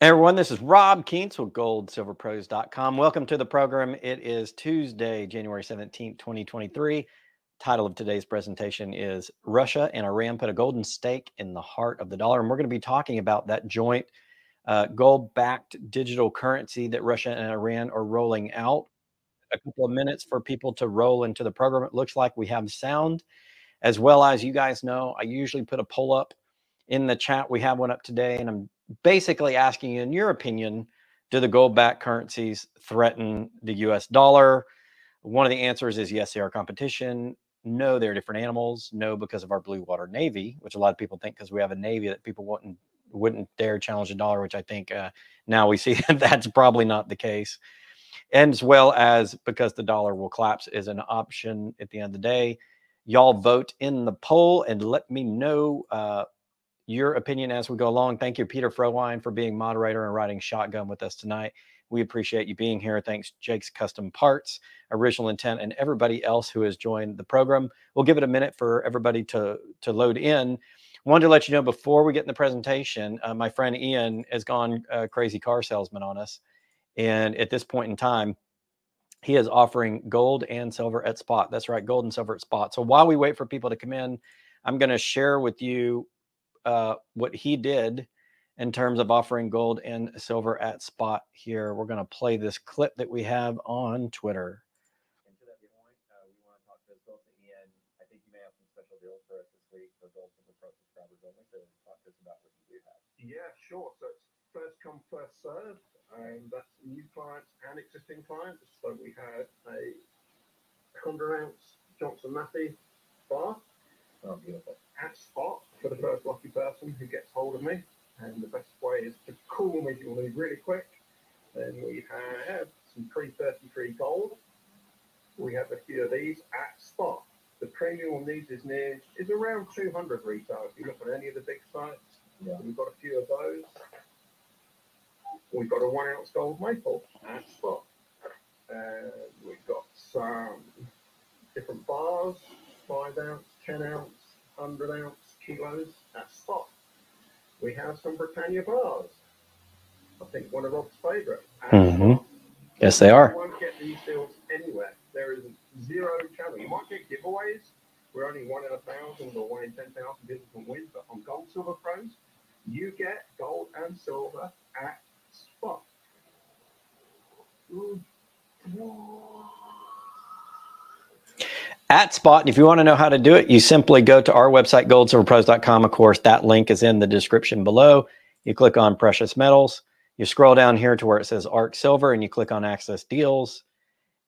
Everyone, this is Rob Kientz with goldsilverpros.com. Welcome to the program. It is Tuesday, January 17th, 2023. Title of today's presentation is Russia and Iran put a golden stake in the heart of the dollar. And we're going to be talking about that joint uh, gold backed digital currency that Russia and Iran are rolling out. A couple of minutes for people to roll into the program. It looks like we have sound. As well as you guys know, I usually put a poll up in the chat. We have one up today, and I'm basically asking in your opinion, do the gold backed currencies threaten the US dollar? One of the answers is yes, they are competition. No, they're different animals. No, because of our blue water navy, which a lot of people think because we have a navy that people wouldn't wouldn't dare challenge the dollar, which I think uh, now we see that that's probably not the case. And as well as because the dollar will collapse is an option at the end of the day. Y'all vote in the poll and let me know uh, your opinion as we go along. Thank you, Peter Frowine, for being moderator and riding shotgun with us tonight. We appreciate you being here. Thanks, Jake's Custom Parts, Original Intent, and everybody else who has joined the program. We'll give it a minute for everybody to, to load in. Wanted to let you know before we get in the presentation, uh, my friend Ian has gone uh, crazy car salesman on us. And at this point in time, he is offering gold and silver at spot. That's right, gold and silver at spot. So while we wait for people to come in, I'm going to share with you uh, what he did in terms of offering gold and silver at spot here. We're going to play this clip that we have on Twitter. Yeah, sure. So it's first come, first served, and that's new clients and existing clients. So we had a 100 ounce Johnson Matthey bar. Oh, beautiful. At spot for the first lucky person who gets hold of me. And the best way is to call me if you want to really quick. Then we have some pre 33 gold. We have a few of these at spot. The premium on these is near is around 200 retail. If you look at any of the big sites, yeah. we've got a few of those. We've got a one ounce gold maple at spot. And we've got some different bars, five ounce, 10 ounce, 100 ounce kilos at spot. We have some Britannia bars. I think one of Rob's favourite. Mm-hmm. Yes, they are. You won't get these deals anywhere. There is zero channel. You might get giveaways. We're only one in a thousand or one in ten thousand people can win. But on Gold Silver Pros, you get gold and silver at spot. Ooh. At spot. And if you want to know how to do it, you simply go to our website, goldsilverpros.com. Of course, that link is in the description below. You click on precious metals. You scroll down here to where it says ARC Silver and you click on access deals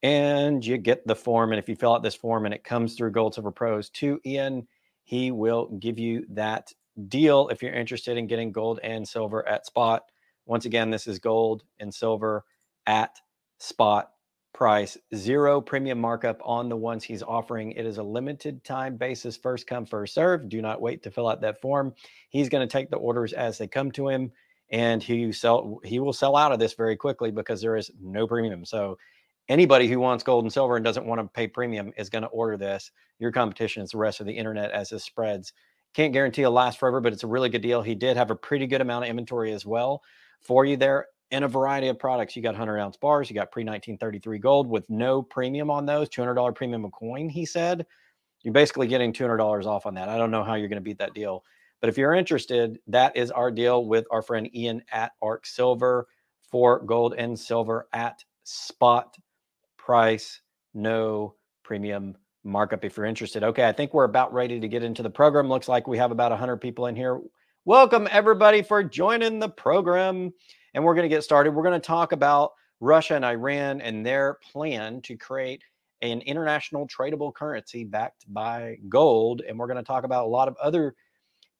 and you get the form. And if you fill out this form and it comes through Gold Silver Pros to Ian, he will give you that deal if you're interested in getting gold and silver at spot. Once again, this is gold and silver at spot price, zero premium markup on the ones he's offering. It is a limited time basis, first come, first serve. Do not wait to fill out that form. He's going to take the orders as they come to him, and he sell he will sell out of this very quickly because there is no premium. So anybody who wants gold and silver and doesn't want to pay premium is going to order this. Your competition is the rest of the internet as this spreads. Can't guarantee it'll last forever, but it's a really good deal. He did have a pretty good amount of inventory as well for you there in a variety of products. You got 100 ounce bars, you got pre 1933 gold with no premium on those, $200 premium a coin, he said. You're basically getting $200 off on that. I don't know how you're going to beat that deal. But if you're interested, that is our deal with our friend Ian at Arc Silver for gold and silver at spot price, no premium markup if you're interested. Okay, I think we're about ready to get into the program. Looks like we have about 100 people in here. Welcome, everybody, for joining the program and we're going to get started. We're going to talk about Russia and Iran and their plan to create an international tradable currency backed by gold. And we're going to talk about a lot of other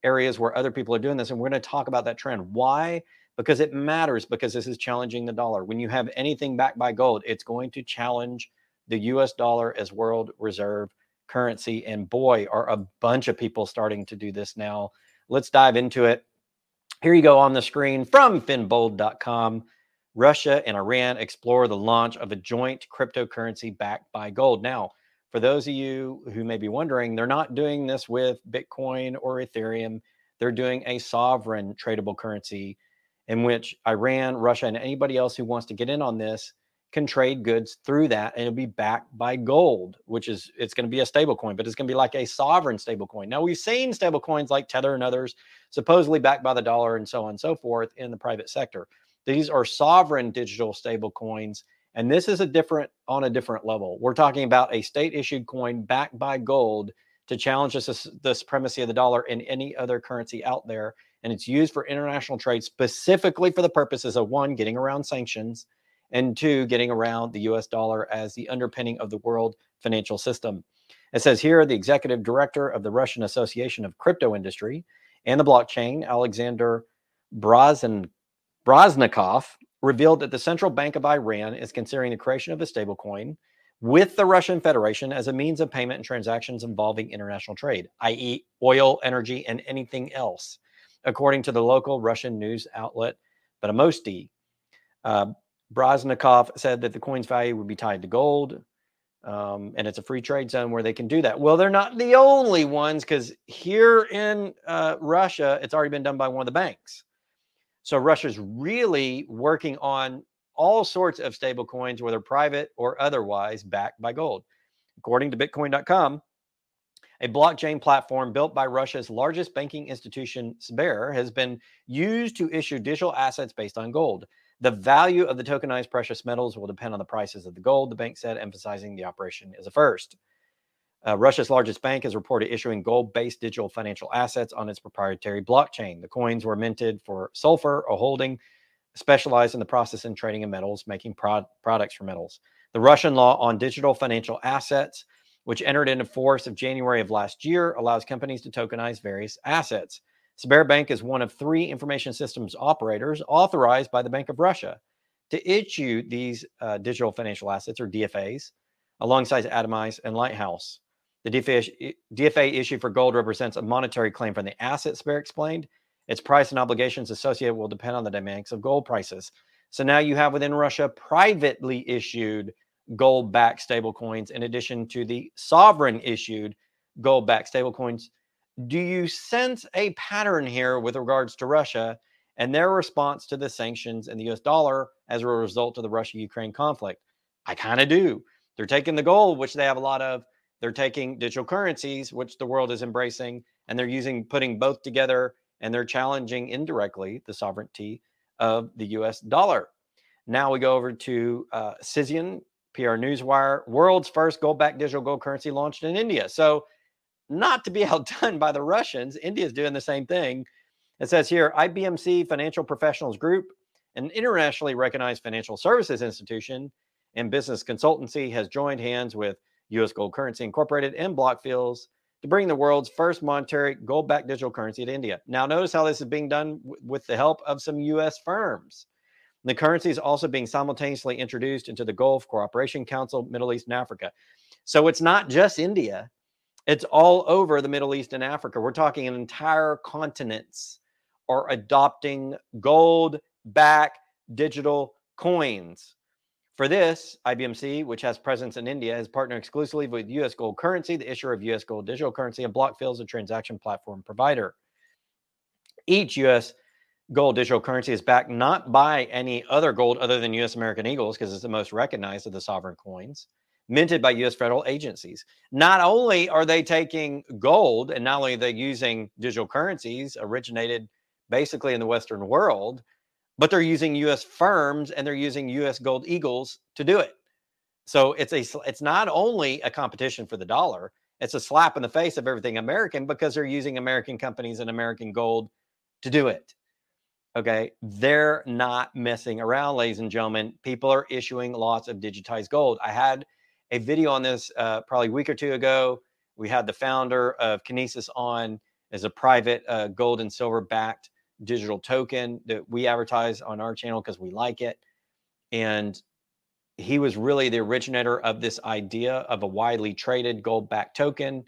areas where other people are doing this. And we're going to talk about that trend. Why? Because it matters, because this is challenging the dollar. When you have anything backed by gold, it's going to challenge the US dollar as world reserve currency. And boy, are a bunch of people starting to do this now. Let's dive into it. Here you go on the screen from finbold.com. Russia and Iran explore the launch of a joint cryptocurrency backed by gold. Now, for those of you who may be wondering, they're not doing this with Bitcoin or Ethereum. They're doing a sovereign tradable currency. in which Iran, Russia, and anybody else who wants to get in on this can trade goods through that and it'll be backed by gold, which is it's going to be a stable coin, but it's going to be like a sovereign stable coin. Now we've seen stable coins like Tether and others supposedly backed by the dollar and so on and so forth in the private sector. These are sovereign digital stable coins. And this is a different on a different level. We're talking about a state issued coin backed by gold to challenge the, the supremacy of the dollar in any other currency out there. And it's used for international trade specifically for the purposes of one, getting around sanctions, and two, getting around the US dollar as the underpinning of the world financial system. It says here the executive director of the Russian Association of Crypto Industry and the blockchain, Alexander Brozn- Brazhnikov, revealed that the Central Bank of Iran is considering the creation of a stablecoin with the Russian Federation as a means of payment and transactions involving international trade, i.e., oil, energy, and anything else, according to the local Russian news outlet Vedomosti. Uh, Brazhnikov said that the coin's value would be tied to gold, um, and it's a free trade zone where they can do that. Well, they're not the only ones because here in uh, Russia, it's already been done by one of the banks. So Russia's really working on all sorts of stable coins, whether private or otherwise, backed by gold. According to Bitcoin.com, a blockchain platform built by Russia's largest banking institution, Sber, has been used to issue digital assets based on gold. The value of the tokenized precious metals will depend on the prices of the gold, the bank said, emphasizing the operation is a first. Uh, Russia's largest bank has reported issuing gold based digital financial assets on its proprietary blockchain. The coins were minted for Sulfur, a holding specialized in the process and trading of metals, making prod- products for metals. The Russian law on digital financial assets, which entered into force of January of last year, allows companies to tokenize various assets. Sberbank is one of three information systems operators authorized by the Bank of Russia to issue these uh, digital financial assets, or DFAs, alongside Atomyze and Lighthouse. The DFA, DFA issue for gold represents a monetary claim from the assets, Sber explained. Its price and obligations associated will depend on the dynamics of gold prices. So now you have within Russia privately issued gold backed stablecoins in addition to the sovereign issued gold backed stablecoins. Do you sense a pattern here with regards to Russia and their response to the sanctions and the US dollar as a result of the Russia Ukraine conflict? I kind of do. They're taking the gold, which they have a lot of, they're taking digital currencies, which the world is embracing, and they're using putting both together and they're challenging indirectly the sovereignty of the US dollar. Now we go over to uh, Cision, PR Newswire, world's first gold backed digital gold currency launched in India. So, not to be outdone by the Russians, India is doing the same thing. It says here IBMC Financial Professionals Group, an internationally recognized financial services institution and business consultancy, has joined hands with US Gold Currency Incorporated and Blockfields to bring the world's first monetary gold backed digital currency to India. Now, notice how this is being done with the help of some US firms. The currency is also being simultaneously introduced into the Gulf Cooperation Council, Middle East, and Africa. So it's not just India, it's all over the Middle East and Africa. We're talking an entire continents are adopting gold backed digital coins. For this, IBMC, which has presence in India, has partnered exclusively with US Gold Currency, the issuer of US Gold digital currency, and Blockfields, a transaction platform provider. Each US gold digital currency is backed not by any other gold other than US American Eagles, because it's the most recognized of the sovereign coins, minted by US federal agencies. Not only are they taking gold, and not only are they using digital currencies originated basically in the Western world, but they're using US firms and they're using US gold eagles to do it. So it's a it's not only a competition for the dollar, it's a slap in the face of everything American because they're using American companies and American gold to do it. Okay, they're not messing around, ladies and gentlemen. People are issuing lots of digitized gold. I had a video on this uh, probably a week or two ago. We had the founder of Kinesis on as a private uh, gold and silver backed digital token that we advertise on our channel because we like it. And he was really the originator of this idea of a widely traded gold backed token.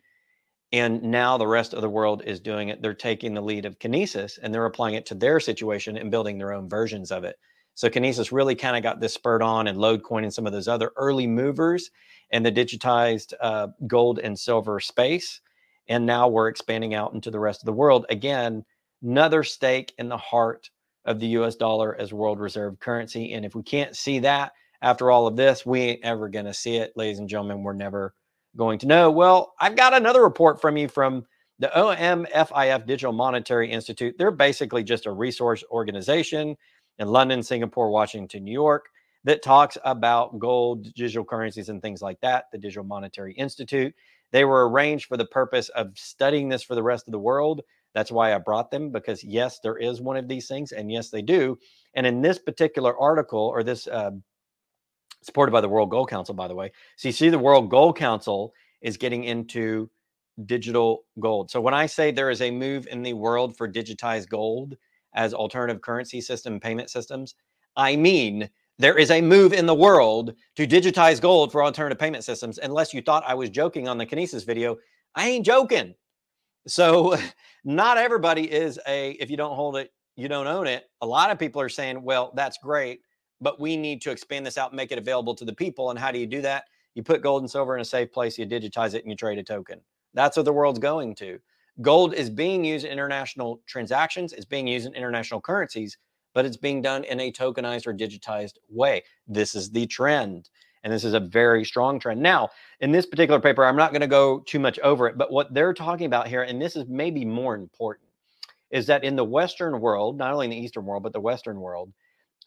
And now the rest of the world is doing it. They're taking the lead of Kinesis and they're applying it to their situation and building their own versions of it. So Kinesis really kind of got this spurred on and Lodecoin and some of those other early movers in the digitized uh, gold and silver space. And now we're expanding out into the rest of the world. Again, another stake in the heart of the US dollar as world reserve currency. And if we can't see that after all of this, we ain't ever going to see it. Ladies and gentlemen, we're never going to know. Well, I've got another report from you from the OMFIF Digital Monetary Institute. They're basically just a resource organization in London, Singapore, Washington, New York that talks about gold, digital currencies, and things like that. The Digital Monetary Institute. They were arranged for the purpose of studying this for the rest of the world. That's why I brought them because, yes, there is one of these things, and yes, they do. And in this particular article, or this uh, supported by the World Gold Council, by the way, so you see the World Gold Council is getting into digital gold. So when I say there is a move in the world for digitized gold as alternative currency system payment systems, I mean there is a move in the world to digitize gold for alternative payment systems. Unless you thought I was joking on the Kinesis video, I ain't joking. So, not everybody is a, if you don't hold it, you don't own it. A lot of people are saying, well, that's great, but we need to expand this out and make it available to the people. And how do you do that? You put gold and silver in a safe place, you digitize it, and you trade a token. That's what the world's going to. Gold is being used in international transactions, it's being used in international currencies but it's being done in a tokenized or digitized way. This is the trend. And this is a very strong trend. Now, in this particular paper, I'm not going to go too much over it, but what they're talking about here, and this is maybe more important, is that in the Western world, not only in the Eastern world, but the Western world,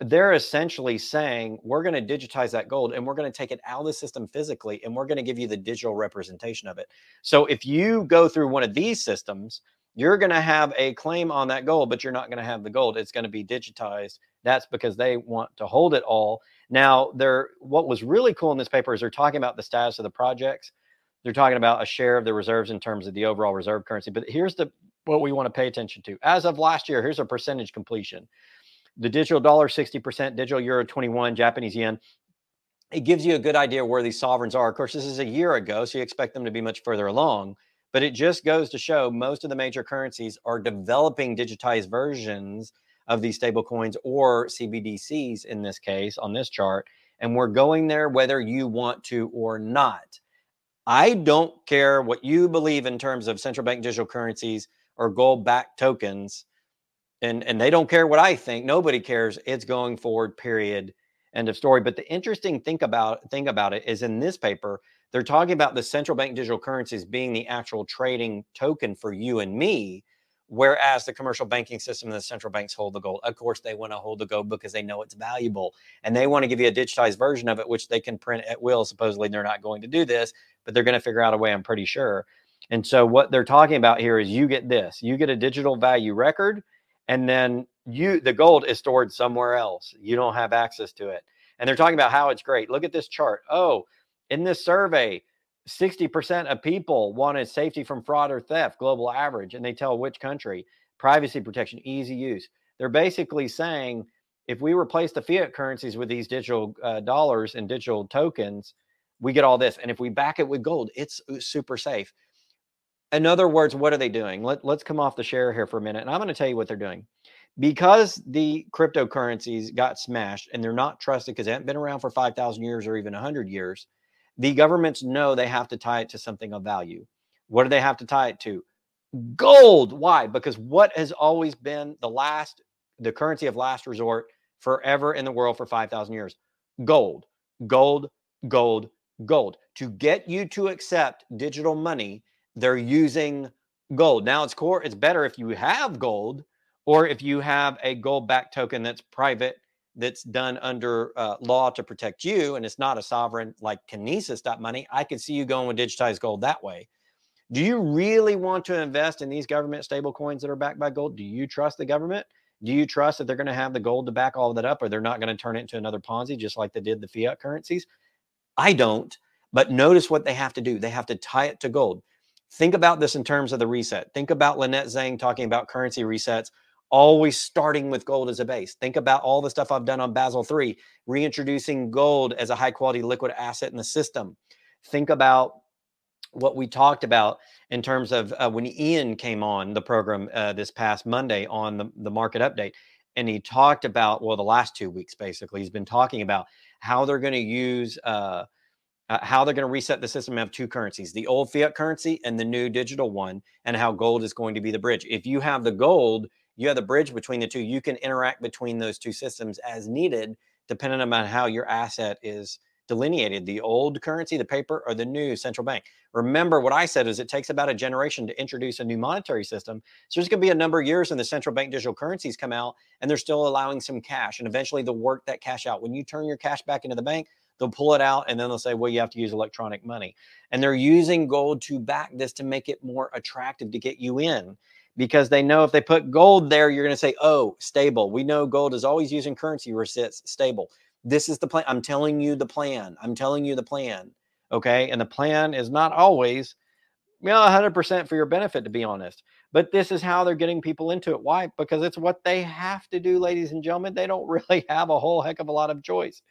they're essentially saying we're going to digitize that gold and we're going to take it out of the system physically and we're going to give you the digital representation of it. So if you go through one of these systems, you're going to have a claim on that gold, but you're not going to have the gold. It's going to be digitized. That's because they want to hold it all. Now, there. What was really cool in this paper is they're talking about the status of the projects. They're talking about a share of the reserves in terms of the overall reserve currency. But here's the what we want to pay attention to. As of last year, here's a percentage completion. The digital dollar 60%, digital euro 21, Japanese yen. It gives you a good idea where these sovereigns are. Of course, this is a year ago, so you expect them to be much further along. But it just goes to show most of the major currencies are developing digitized versions of these stable coins or CBDCs in this case on this chart. And we're going there whether you want to or not. I don't care what you believe in terms of central bank digital currencies or gold backed tokens. And, and they don't care what I think. Nobody cares. It's going forward, period. End of story. But the interesting thing about thing about it is in this paper, they're talking about the central bank digital currencies being the actual trading token for you and me, whereas the commercial banking system and the central banks hold the gold. Of course, they want to hold the gold because they know it's valuable and they want to give you a digitized version of it, which they can print at will. Supposedly, they're not going to do this, but they're going to figure out a way, I'm pretty sure. And so, what they're talking about here is you get this you get a digital value record, and then you the gold is stored somewhere else. You don't have access to it. And they're talking about how it's great. Look at this chart. Oh, in this survey, 60% of people wanted safety from fraud or theft, global average, and they tell which country. Privacy protection, easy use. They're basically saying if we replace the fiat currencies with these digital uh, dollars and digital tokens, we get all this. And if we back it with gold, it's uh, super safe. In other words, what are they doing? Let, let's come off the share here for a minute. And I'm going to tell you what they're doing. Because the cryptocurrencies got smashed and they're not trusted because they haven't been around for 5,000 years or even 100 years, the governments know they have to tie it to something of value. What do they have to tie it to? Gold. Why? Because what has always been the last, the currency of last resort forever in the world for 5,000 years? Gold, gold, gold, gold. To get you to accept digital money, they're using gold. Now it's core, it's better if you have gold or if you have a gold backed token that's private that's done under uh, law to protect you and it's not a sovereign like kinesis money i could see you going with digitized gold that way. Do you really want to invest in these government stable coins that are backed by gold? Do you trust the government? Do you trust that they're going to have the gold to back all of that up or they're not going to turn it into another ponzi just like they did the fiat currencies? I don't but notice what they have to do. They have to tie it to gold think about this in terms of the reset think about lynette Zang talking about currency resets always starting with gold as a base. Think about all the stuff I've done on Basel 3, reintroducing gold as a high quality liquid asset in the system. Think about what we talked about in terms of uh, when Ian came on the program uh, this past Monday on the, the market update. And he talked about, well, the last two weeks basically, he's been talking about how they're going to use, uh, uh, how they're going to reset the system have two currencies the old fiat currency and the new digital one, and how gold is going to be the bridge. If you have the gold, You have the bridge between the two. You can interact between those two systems as needed, depending on how your asset is delineated the old currency, the paper, or the new central bank. Remember, what I said is it takes about a generation to introduce a new monetary system. So there's going to be a number of years when the central bank digital currencies come out and they're still allowing some cash. And eventually they'll work that cash out. When you turn your cash back into the bank, they'll pull it out and then they'll say, well, you have to use electronic money. And they're using gold to back this to make it more attractive to get you in because they know if they put gold there, you're going to say, oh, stable. We know gold is always using currency sits stable. This is the plan. I'm telling you the plan. I'm telling you the plan. Okay. And the plan is not always, you know, 100% for your benefit, to be honest. But this is how they're getting people into it. Why? Because it's what they have to do, ladies and gentlemen. They don't really have a whole heck of a lot of choice.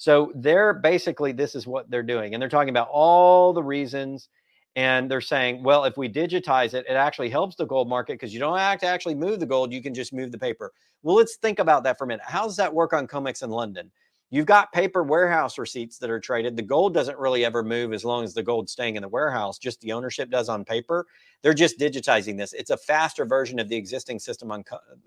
So they're basically, this is what they're doing. And they're talking about all the reasons. And they're saying, well, if we digitize it, it actually helps the gold market because you don't have to actually move the gold. You can just move the paper. Well, let's think about that for a minute. How does that work on COMEX in London? You've got paper warehouse receipts that are traded. The gold doesn't really ever move as long as the gold's staying in the warehouse, just the ownership does on paper. They're just digitizing this. It's a faster version of the existing system on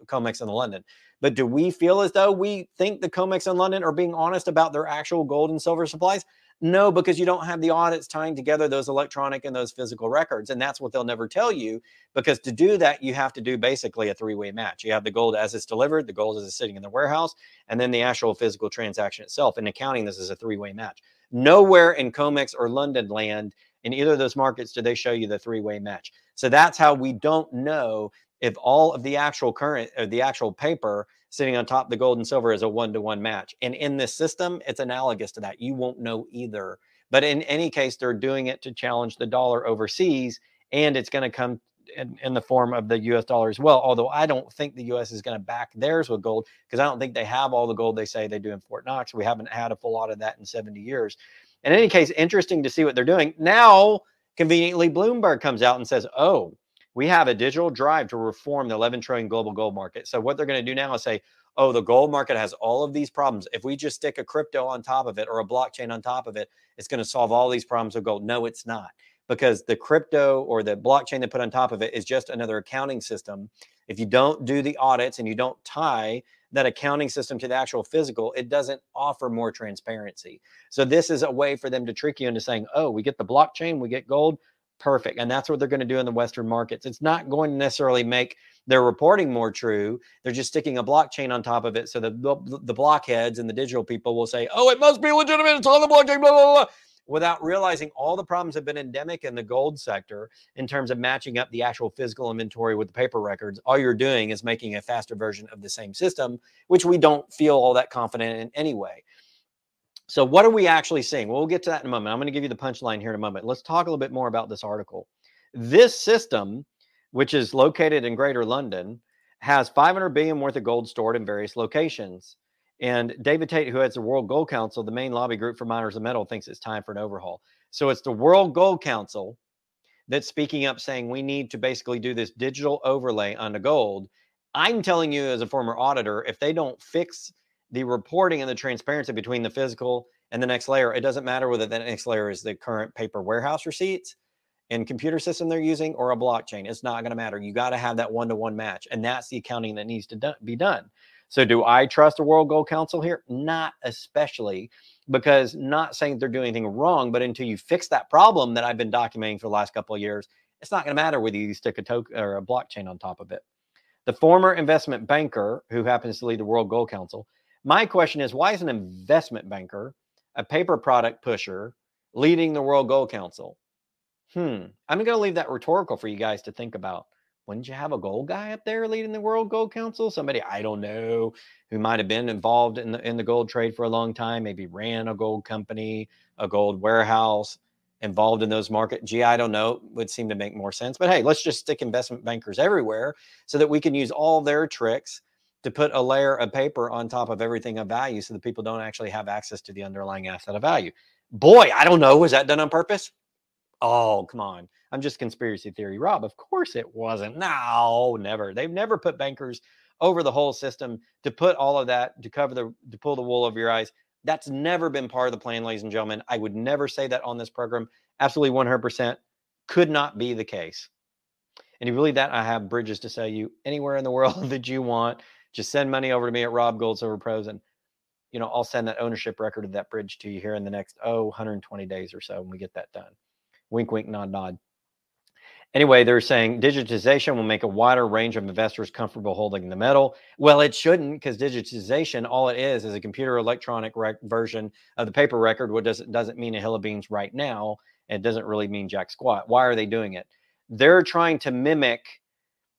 COMEX in London. But do we feel as though we think the COMEX in London are being honest about their actual gold and silver supplies? No, because you don't have the audits tying together those electronic and those physical records. And that's what they'll never tell you. Because to do that, you have to do basically a three way match. You have the gold as it's delivered, the gold as it's sitting in the warehouse, and then the actual physical transaction itself. In accounting, this is a three way match. Nowhere in COMEX or London land in either of those markets do they show you the three way match. So that's how we don't know if all of the actual current or the actual paper sitting on top the gold and silver is a one to one match. And in this system, it's analogous to that. You won't know either. But in any case, they're doing it to challenge the dollar overseas, and it's going to come in, in, the form of the US dollar as well. Although I don't think the US is going to back theirs with gold because I don't think they have all the gold they say they do in Fort Knox. We haven't had a full lot of that in 70 years. In any case, interesting to see what they're doing. Now, conveniently, Bloomberg comes out and says, oh, we have a digital drive to reform the 11 trillion global gold market. So what they're going to do now is say, oh, the gold market has all of these problems. If we just stick a crypto on top of it or a blockchain on top of it, it's going to solve all these problems with gold. No, it's not. Because the crypto or the blockchain they put on top of it is just another accounting system. If you don't do the audits and you don't tie that accounting system to the actual physical, it doesn't offer more transparency. So this is a way for them to trick you into saying, oh, we get the blockchain, we get gold, perfect. And that's what they're going to do in the Western markets. It's not going to necessarily make their reporting more true. They're just sticking a blockchain on top of it. So the, the, the blockheads and the digital people will say, oh, it must be legitimate. It's on the blockchain, blah, blah, blah, without realizing all the problems have been endemic in the gold sector in terms of matching up the actual physical inventory with the paper records. All you're doing is making a faster version of the same system, which we don't feel all that confident in anyway. So, what are we actually seeing? Well, we'll get to that in a moment. I'm going to give you the punchline here in a moment. Let's talk a little bit more about this article. This system, which is located in Greater London, has 500 billion worth of gold stored in various locations. And David Tait, who heads the World Gold Council, the main lobby group for miners of metal, thinks it's time for an overhaul. So it's the World Gold Council that's speaking up, saying we need to basically do this digital overlay on the gold. I'm telling you, as a former auditor, if they don't fix the reporting and the transparency between the physical and the next layer. It doesn't matter whether the next layer is the current paper warehouse receipts and computer system they're using or a blockchain. It's not going to matter. You got to have that one to one match. And that's the accounting that needs to do- be done. So, do I trust the World Gold Council here? Not especially, because not saying they're doing anything wrong, but until you fix that problem that I've been documenting for the last couple of years, it's not going to matter whether you stick a token or a blockchain on top of it. The former investment banker who happens to lead the World Gold Council my question is why is an investment banker, a paper product pusher, leading the World Gold Council? Hmm. I'm going to leave that rhetorical for you guys to think about. Wouldn't you have a gold guy up there leading the World Gold Council? Somebody I don't know who might have been involved in the in the gold trade for a long time, maybe ran a gold company, a gold warehouse, involved in those markets. Gee, I don't know. Would seem to make more sense. But hey, let's just stick investment bankers everywhere so that we can use all their tricks to put a layer of paper on top of everything of value so that people don't actually have access to the underlying asset of value. Boy, I don't know. Was that done on purpose? Oh, come on. I'm just conspiracy theory, Rob. Of course it wasn't. No, never. They've never put bankers over the whole system to put all of that to cover the to pull the wool over your eyes. That's never been part of the plan, ladies and gentlemen. I would never say that on this program. Absolutely 100% could not be the case. And if you believe that, I have bridges to sell you anywhere in the world that you want. Just send money over to me at Rob Gold Silver Pros, and you know I'll send that ownership record of that bridge to you here in the next oh 120 days or so when we get that done. Wink, wink, nod, nod. Anyway, they're saying digitization will make a wider range of investors comfortable holding the metal. Well, it shouldn't because digitization, all it is, is a computer electronic rec- version of the paper record. What does it doesn't mean a hill of beans right now. It doesn't really mean jack squat. Why are they doing it? They're trying to mimic.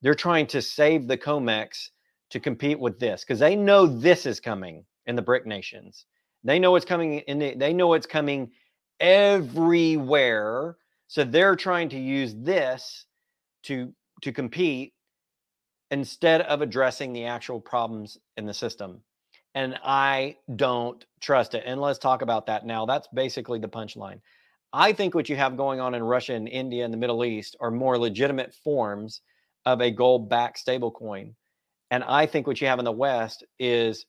They're trying to save the COMEX to compete with this because they know this is coming in the BRICS nations. They know it's coming in. The, they know it's coming everywhere so they're trying to use this to to compete instead of addressing the actual problems in the system. And I don't trust it. And let's talk about that now. That's basically the punchline. I think what you have going on in Russia and India and the Middle East are more legitimate forms of a gold backed stablecoin. And I think what you have in the West is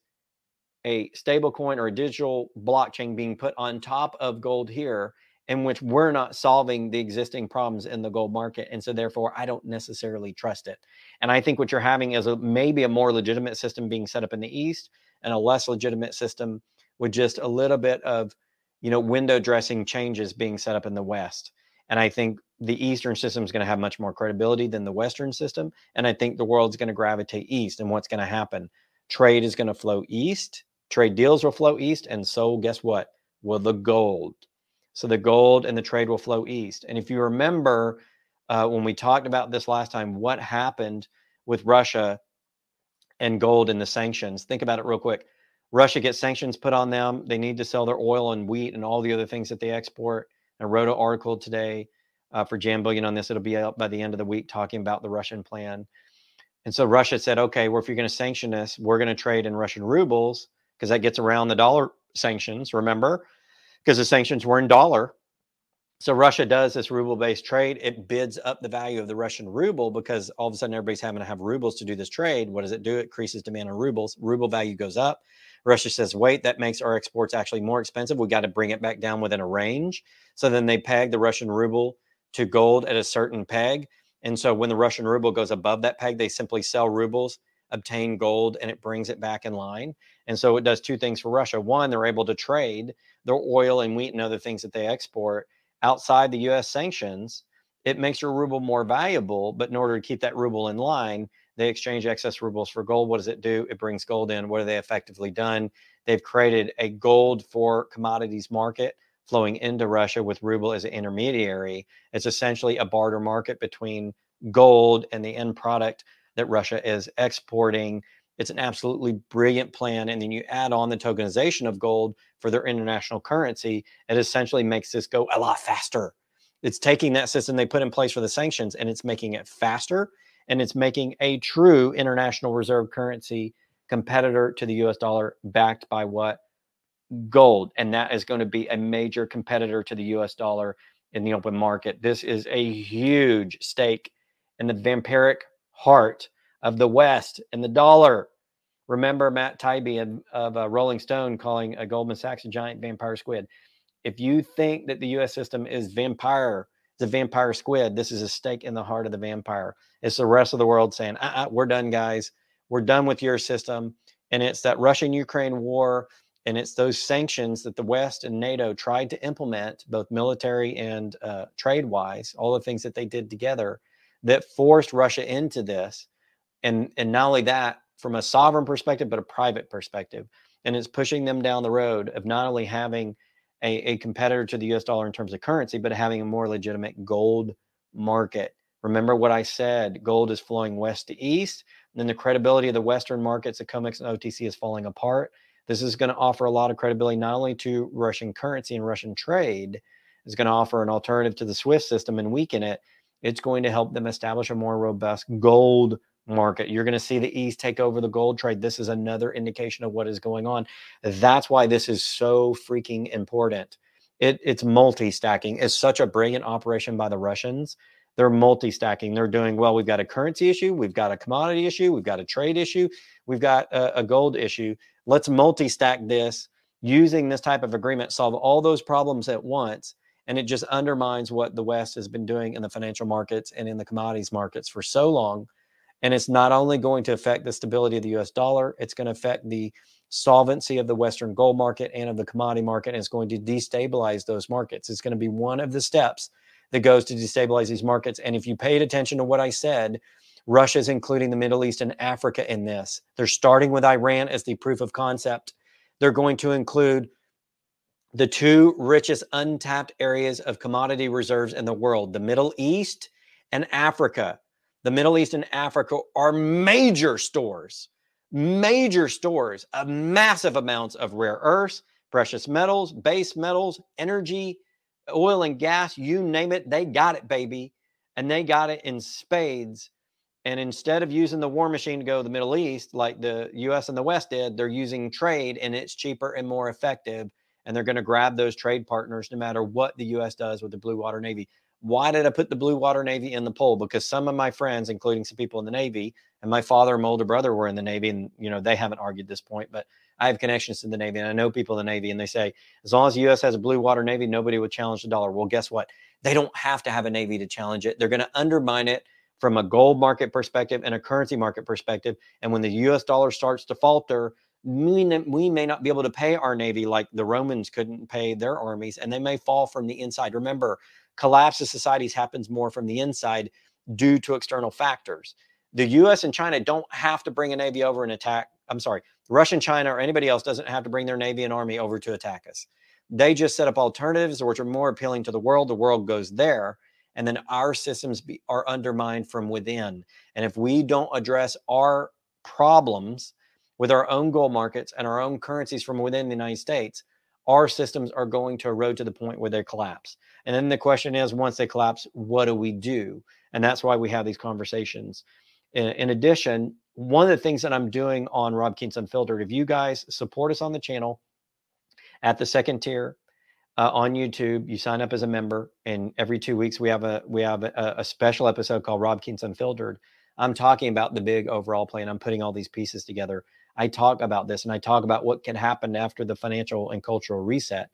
a stablecoin or a digital blockchain being put on top of gold here in which we're not solving the existing problems in the gold market. And so therefore I don't necessarily trust it. And I think what you're having is a, maybe a more legitimate system being set up in the East and a less legitimate system with just a little bit of, you know, window dressing changes being set up in the West. And I think the Eastern system is going to have much more credibility than the Western system. And I think the world's going to gravitate East. And what's going to happen? Trade is going to flow East. Trade deals will flow East. And so guess what? Will the gold. So the gold and the trade will flow east. And if you remember uh, when we talked about this last time, what happened with Russia and gold and the sanctions? Think about it real quick. Russia gets sanctions put on them. They need to sell their oil and wheat and all the other things that they export. I wrote an article today uh, for JM Bullion on this. It'll be out by the end of the week talking about the Russian plan. And so Russia said, okay, well, if you're going to sanction us, we're going to trade in Russian rubles because that gets around the dollar sanctions. Remember, because the sanctions were in dollar. So Russia does this ruble-based trade. It bids up the value of the Russian ruble because all of a sudden everybody's having to have rubles to do this trade. What does it do? It increases demand on rubles. Ruble value goes up. Russia says, wait, that makes our exports actually more expensive. We got to bring it back down within a range. So then they peg the Russian ruble to gold at a certain peg. And so when the Russian ruble goes above that peg, they simply sell rubles, obtain gold, and it brings it back in line. And so it does two things for Russia. One, they're able to trade their oil and wheat and other things that they export outside the US sanctions. It makes your ruble more valuable, but in order to keep that ruble in line, they exchange excess rubles for gold. What does it do? It brings gold in. What have they effectively done? They've created a gold for commodities market flowing into Russia with ruble as an intermediary. It's essentially a barter market between gold and the end product that Russia is exporting it's an absolutely brilliant plan. And then you add on the tokenization of gold for their international currency. It essentially makes this go a lot faster. It's taking that system they put in place for the sanctions and it's making it faster. And it's making a true international reserve currency competitor to the US dollar backed by what? Gold. And that is going to be a major competitor to the US dollar in the open market. This is a huge stake in the vampiric heart of the West and the dollar. Remember Matt Taibbi of, of uh, Rolling Stone calling a Goldman Sachs a giant vampire squid. If you think that the U.S. system is vampire, it's a vampire squid. This is a stake in the heart of the vampire. It's the rest of the world saying, uh-uh, "We're done, guys. We're done with your system." And it's that Russian-Ukraine war, and it's those sanctions that the West and NATO tried to implement, both military and uh, trade-wise, all the things that they did together, that forced Russia into this and and not only that from a sovereign perspective but a private perspective and it's pushing them down the road of not only having a, a competitor to the us dollar in terms of currency but having a more legitimate gold market. Remember what i said gold is flowing west to east and then the credibility of the western markets the comex and otc is falling apart. This is going to offer a lot of credibility not only to russian currency and russian trade it's going to offer an alternative to the swift system and weaken it. It's going to help them establish a more robust gold market. You're going to see the East take over the gold trade. This is another indication of what is going on. That's why this is so freaking important. It, it's multi stacking. It's such a brilliant operation by the Russians. They're multi stacking. They're doing well. We've got a currency issue, we've got a commodity issue, we've got a trade issue, we've got a, a gold issue. Let's multi stack this using this type of agreement, solve all those problems at once. And it just undermines what the West has been doing in the financial markets and in the commodities markets for so long. And it's not only going to affect the stability of the US dollar, it's going to affect the solvency of the Western gold market and of the commodity market. And it's going to destabilize those markets. It's going to be one of the steps that goes to destabilize these markets. And if you paid attention to what I said, Russia is including the Middle East and Africa in this. They're starting with Iran as the proof of concept. They're going to include the two richest untapped areas of commodity reserves in the world the Middle East and Africa. The Middle East and Africa are major stores, major stores of massive amounts of rare earths, precious metals, base metals, energy, oil and gas, you name it, they got it, baby. And they got it in spades. And instead of using the war machine to go to the Middle East, like the US and the West did, they're using trade and it's cheaper and more effective. And they're going to grab those trade partners no matter what the US does with the Blue Water Navy. Why did I put the Blue Water Navy in the poll? Because some of my friends, including some people in the Navy, and my father and my older brother were in the Navy, and you know they haven't argued this point, but I have connections to the Navy, and I know people in the Navy, and they say as long as the U.S. has a blue water Navy, nobody would challenge the dollar. Well, guess what? They don't have to have a Navy to challenge it. They're going to undermine it from a gold market perspective and a currency market perspective. And when the U.S. dollar starts to falter, we, we may not be able to pay our Navy like the Romans couldn't pay their armies, and they may fall from the inside. Remember, collapse of societies happens more from the inside due to external factors. The US and China don't have to bring a Navy over and attack. I'm sorry, Russia and China or anybody else doesn't have to bring their Navy and Army over to attack us. They just set up alternatives which are more appealing to the world. The world goes there. And then our systems be, are undermined from within. And if we don't address our problems with our own gold markets and our own currencies from within the United States, our systems are going to erode to the point where they collapse. And then the question is once they collapse, what do we do? And that's why we have these conversations. In, in addition, one of the things that I'm doing on Rob Kientz Unfiltered, if you guys support us on the channel at the second tier uh, on YouTube, you sign up as a member, and every two weeks we have a we have a, a special episode called Rob Kientz Unfiltered. I'm talking about the big overall plan. I'm putting all these pieces together. I talk about this and I talk about what can happen after the financial and cultural reset.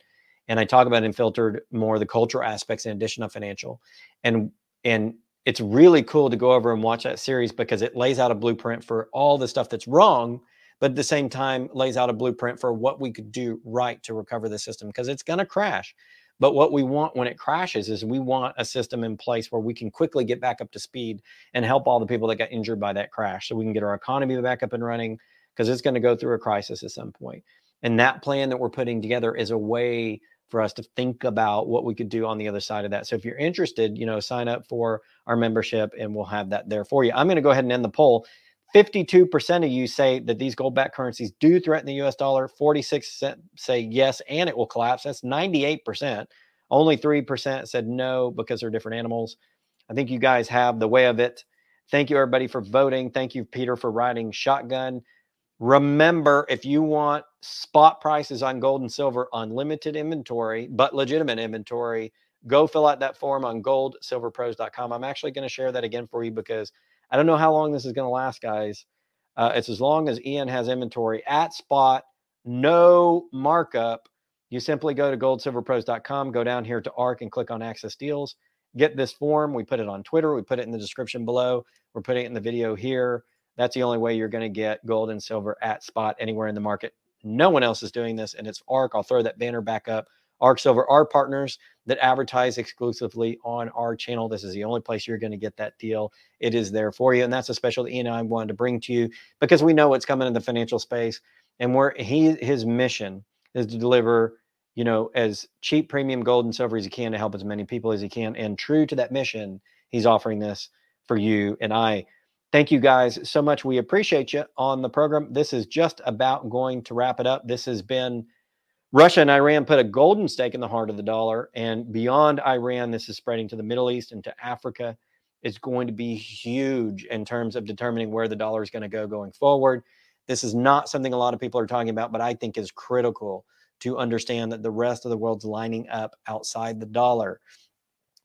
And I talk about Unfiltered more the cultural aspects in addition to financial. And and it's really cool to go over and watch that series because it lays out a blueprint for all the stuff that's wrong, but at the same time lays out a blueprint for what we could do right to recover the system because it's going to crash. But what we want when it crashes is we want a system in place where we can quickly get back up to speed and help all the people that got injured by that crash so we can get our economy back up and running because it's going to go through a crisis at some point. And that plan that we're putting together is a way for us to think about what we could do on the other side of that. So if you're interested, you know, sign up for our membership and we'll have that there for you. I'm going to go ahead and end the poll. 52% of you say that these gold backed currencies do threaten the US dollar. 46% say yes and it will collapse. That's 98%. Only 3% said no because they're different animals. I think you guys have the way of it. Thank you, everybody, for voting. Thank you, Peter, for riding shotgun. Remember, if you want spot prices on gold and silver, unlimited inventory, but legitimate inventory, go fill out that form on goldsilverpros.com. I'm actually going to share that again for you because I don't know how long this is going to last, guys. Uh, it's as long as Ian has inventory at spot, no markup. You simply go to goldsilverpros.com, go down here to ARC and click on Access Deals. Get this form. We put it on Twitter. We put it in the description below. We're putting it in the video here. That's the only way you're going to get gold and silver at spot anywhere in the market. No one else is doing this, and it's ARK. I'll throw that banner back up. ARK Silver, our partners that advertise exclusively on our channel. This is the only place you're going to get that deal. It is there for you. And that's a special that Ian and I wanted to bring to you because we know what's coming in the financial space. And where he his mission is to deliver, you know, as cheap premium gold and silver as he can to help as many people as he can. And true to that mission, he's offering this for you and I. Thank you guys so much. We appreciate you on the program. This is just about going to wrap it up. This has been Russia and Iran put a golden stake in the heart of the dollar. And beyond Iran, this is spreading to the Middle East and to Africa. It's going to be huge in terms of determining where the dollar is going to go going forward. This is not something a lot of people are talking about, but I think is critical to understand that the rest of the world's lining up outside the dollar.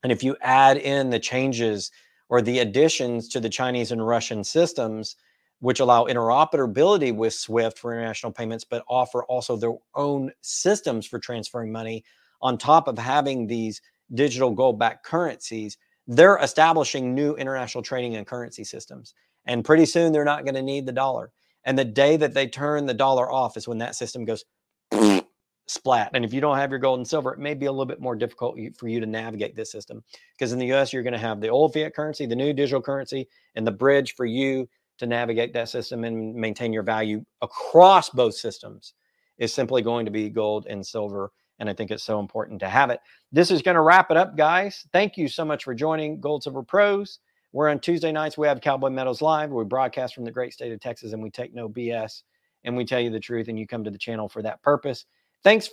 And if you add in the changes or the additions to the Chinese and Russian systems, which allow interoperability with SWIFT for international payments, but offer also their own systems for transferring money on top of having these digital gold backed currencies, they're establishing new international trading and currency systems. And pretty soon they're not going to need the dollar. And the day that they turn the dollar off is when that system goes splat. And if you don't have your gold and silver, it may be a little bit more difficult for you to navigate this system because in the US, you're going to have the old fiat currency, the new digital currency, and the bridge for you to navigate that system and maintain your value across both systems is simply going to be gold and silver. And I think it's so important to have it. This is going to wrap it up, guys. Thank you so much for joining Gold Silver Pros. We're on Tuesday nights. We have Cowboy Metals Live. We broadcast from the great state of Texas and we take no BS and we tell you the truth. And you come to the channel for that purpose. Thanks